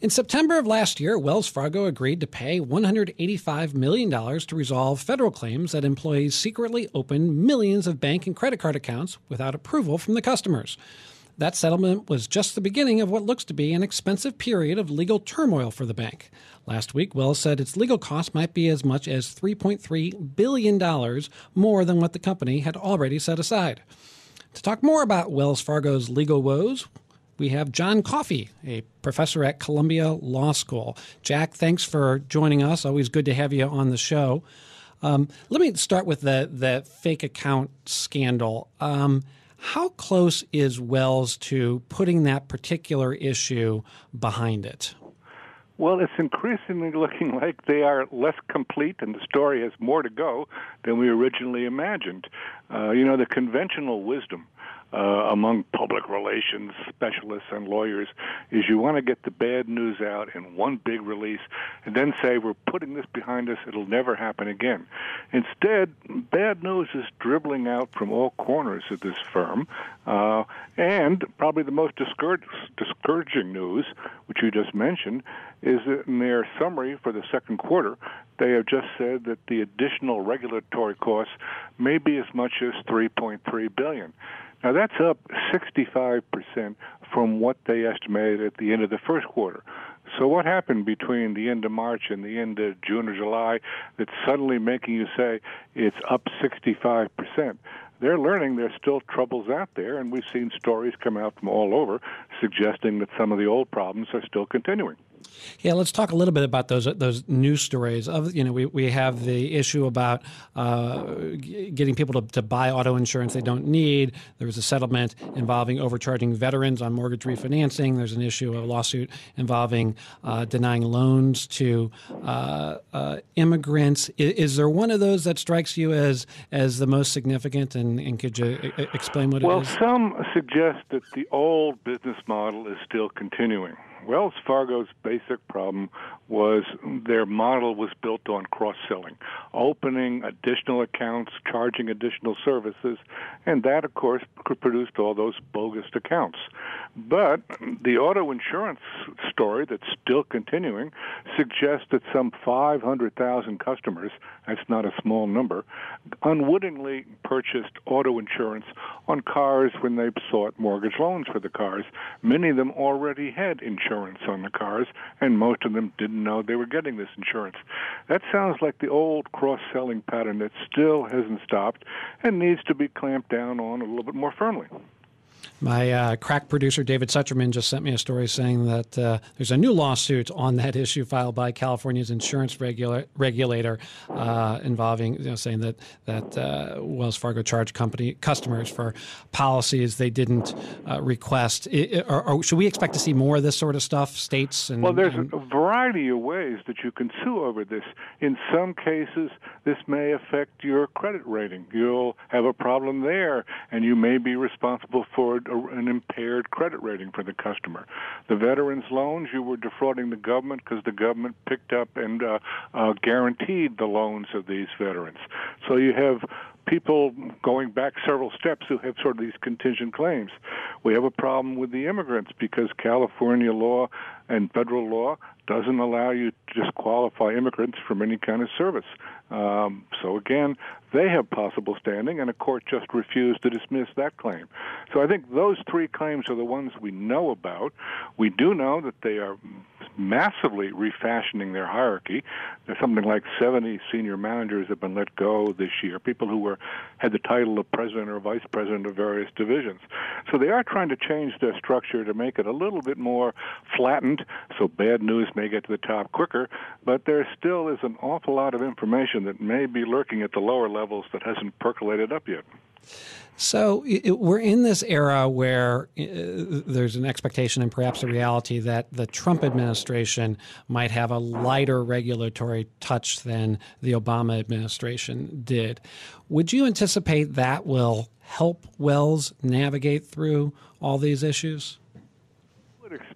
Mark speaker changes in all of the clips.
Speaker 1: In September of last year, Wells Fargo agreed to pay $185 million to resolve federal claims that employees secretly opened millions of bank and credit card accounts without approval from the customers. That settlement was just the beginning of what looks to be an expensive period of legal turmoil for the bank. Last week, Wells said its legal costs might be as much as $3.3 billion more than what the company had already set aside. To talk more about Wells Fargo's legal woes, we have John Coffee, a professor at Columbia Law School. Jack, thanks for joining us. Always good to have you on the show. Um, let me start with the the fake account scandal. Um, how close is Wells to putting that particular issue behind it?
Speaker 2: Well, it's increasingly looking like they are less complete, and the story has more to go than we originally imagined. Uh, you know, the conventional wisdom uh, among public relations specialists and lawyers is you want to get the bad news out in one big release and then say we're putting this behind us. It'll never happen again. Instead bad news is dribbling out from all corners of this firm uh, and probably the most discouraging news which you just mentioned is that in their summary for the second quarter. They have just said that the additional regulatory costs may be as much as 3.3 billion now that's up 65% from what they estimated at the end of the first quarter. So what happened between the end of March and the end of June or July that's suddenly making you say it's up 65%? They're learning there's still troubles out there, and we've seen stories come out from all over suggesting that some of the old problems are still continuing.
Speaker 1: Yeah, let's talk a little bit about those those news stories. Of you know, we, we have the issue about uh, getting people to, to buy auto insurance they don't need. There was a settlement involving overcharging veterans on mortgage refinancing. There's an issue, of a lawsuit involving uh, denying loans to uh, uh immigrants. Is, is, there one of those that strikes you as as the most significant? And, and could you explain what
Speaker 2: well,
Speaker 1: it is?
Speaker 2: Well, some suggest that the old business model is still continuing. Wells Fargo's basic problem was their model was built on cross selling, opening additional accounts, charging additional services, and that, of course, produced all those bogus accounts. But the auto insurance story that's still continuing suggests that some 500,000 customers, that's not a small number, unwittingly purchased auto insurance on cars when they sought mortgage loans for the cars. Many of them already had insurance insurance on the cars, and most of them didn't know they were getting this insurance. That sounds like the old cross selling pattern that still hasn't stopped and needs to be clamped down on a little bit more firmly.
Speaker 1: My uh, crack producer David Sucherman just sent me a story saying that uh, there's a new lawsuit on that issue filed by California's insurance regula- regulator uh, involving you know, saying that that uh, Wells Fargo charged company customers for policies they didn't uh, request. It, or, or, should we expect to see more of this sort of stuff? States and
Speaker 2: well, there's
Speaker 1: and,
Speaker 2: a variety of ways that you can sue over this. In some cases, this may affect your credit rating. You'll have a problem there, and you may be responsible for an impaired credit rating for the customer. The veterans loans, you were defrauding the government because the government picked up and uh, uh, guaranteed the loans of these veterans. So you have people going back several steps who have sort of these contingent claims. We have a problem with the immigrants because California law and federal law doesn't allow you to disqualify immigrants from any kind of service. Um, so again, they have possible standing, and a court just refused to dismiss that claim. So I think those three claims are the ones we know about. We do know that they are massively refashioning their hierarchy. There's something like 70 senior managers have been let go this year, people who were had the title of president or vice president of various divisions. So they are trying to change their structure to make it a little bit more flattened, so bad news may get to the top quicker. But there still is an awful lot of information that may be lurking at the lower levels that hasn't percolated up yet.
Speaker 1: So it, we're in this era where uh, there's an expectation and perhaps a reality that the Trump administration might have a lighter regulatory touch than the Obama administration did. Would you anticipate that will help Wells navigate through all these issues?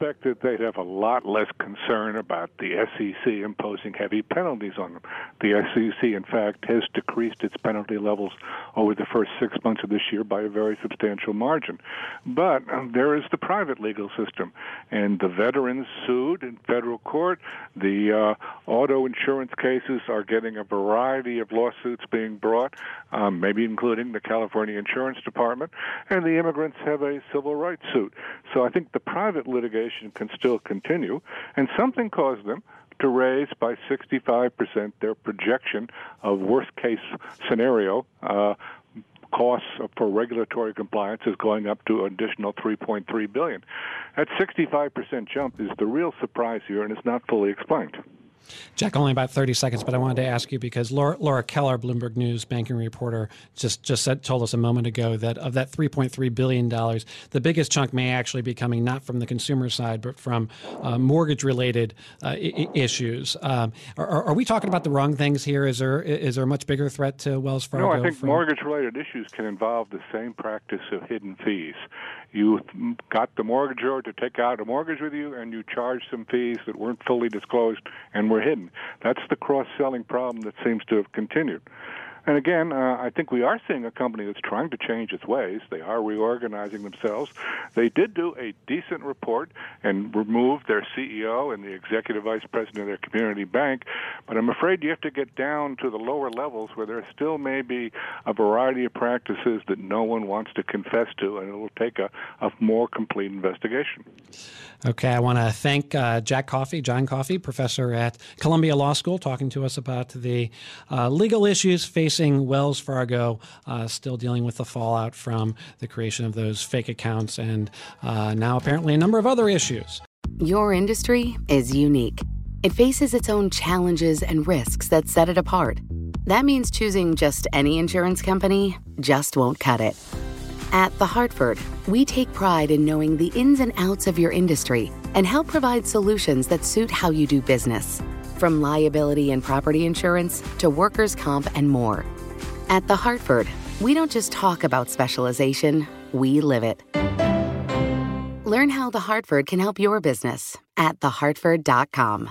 Speaker 2: Expect that they'd have a lot less concern about the SEC imposing heavy penalties on them. The SEC, in fact, has decreased its penalty levels over the first six months of this year by a very substantial margin. But um, there is the private legal system, and the veterans sued in federal court. The uh, auto insurance cases are getting a variety of lawsuits being brought, um, maybe including the California Insurance Department, and the immigrants have a civil rights suit. So I think the private litigation can still continue, and something caused them to raise by 65% their projection of worst case scenario. Uh, costs for regulatory compliance is going up to an additional 3.3 billion. That 65% jump is the real surprise here, and it's not fully explained.
Speaker 1: Jack, only about 30 seconds, but I wanted to ask you because Laura, Laura Keller, Bloomberg News banking reporter, just, just said, told us a moment ago that of that $3.3 billion, the biggest chunk may actually be coming not from the consumer side, but from uh, mortgage related uh, I- issues. Um, are, are, we talking about the wrong things here? Is there, is there a much bigger threat to Wells Fargo?
Speaker 2: No, I think
Speaker 1: from...
Speaker 2: mortgage related issues can involve the same practice of hidden fees. You got the mortgagor to take out a mortgage with you, and you charged some fees that weren't fully disclosed and were hidden. That's the cross-selling problem that seems to have continued. And again, uh, I think we are seeing a company that's trying to change its ways. They are reorganizing themselves. They did do a decent report and removed their CEO and the executive vice president of their community bank. But I'm afraid you have to get down to the lower levels where there still may be a variety of practices that no one wants to confess to, and it will take a, a more complete investigation.
Speaker 1: Okay, I want to thank uh, Jack Coffee, John Coffee, professor at Columbia Law School, talking to us about the uh, legal issues facing Wells Fargo, uh, still dealing with the fallout from the creation of those fake accounts, and uh, now apparently a number of other issues.
Speaker 3: Your industry is unique. It faces its own challenges and risks that set it apart. That means choosing just any insurance company just won't cut it. At The Hartford, we take pride in knowing the ins and outs of your industry and help provide solutions that suit how you do business, from liability and property insurance to workers' comp and more. At The Hartford, we don't just talk about specialization, we live it. Learn how The Hartford can help your business at thehartford.com.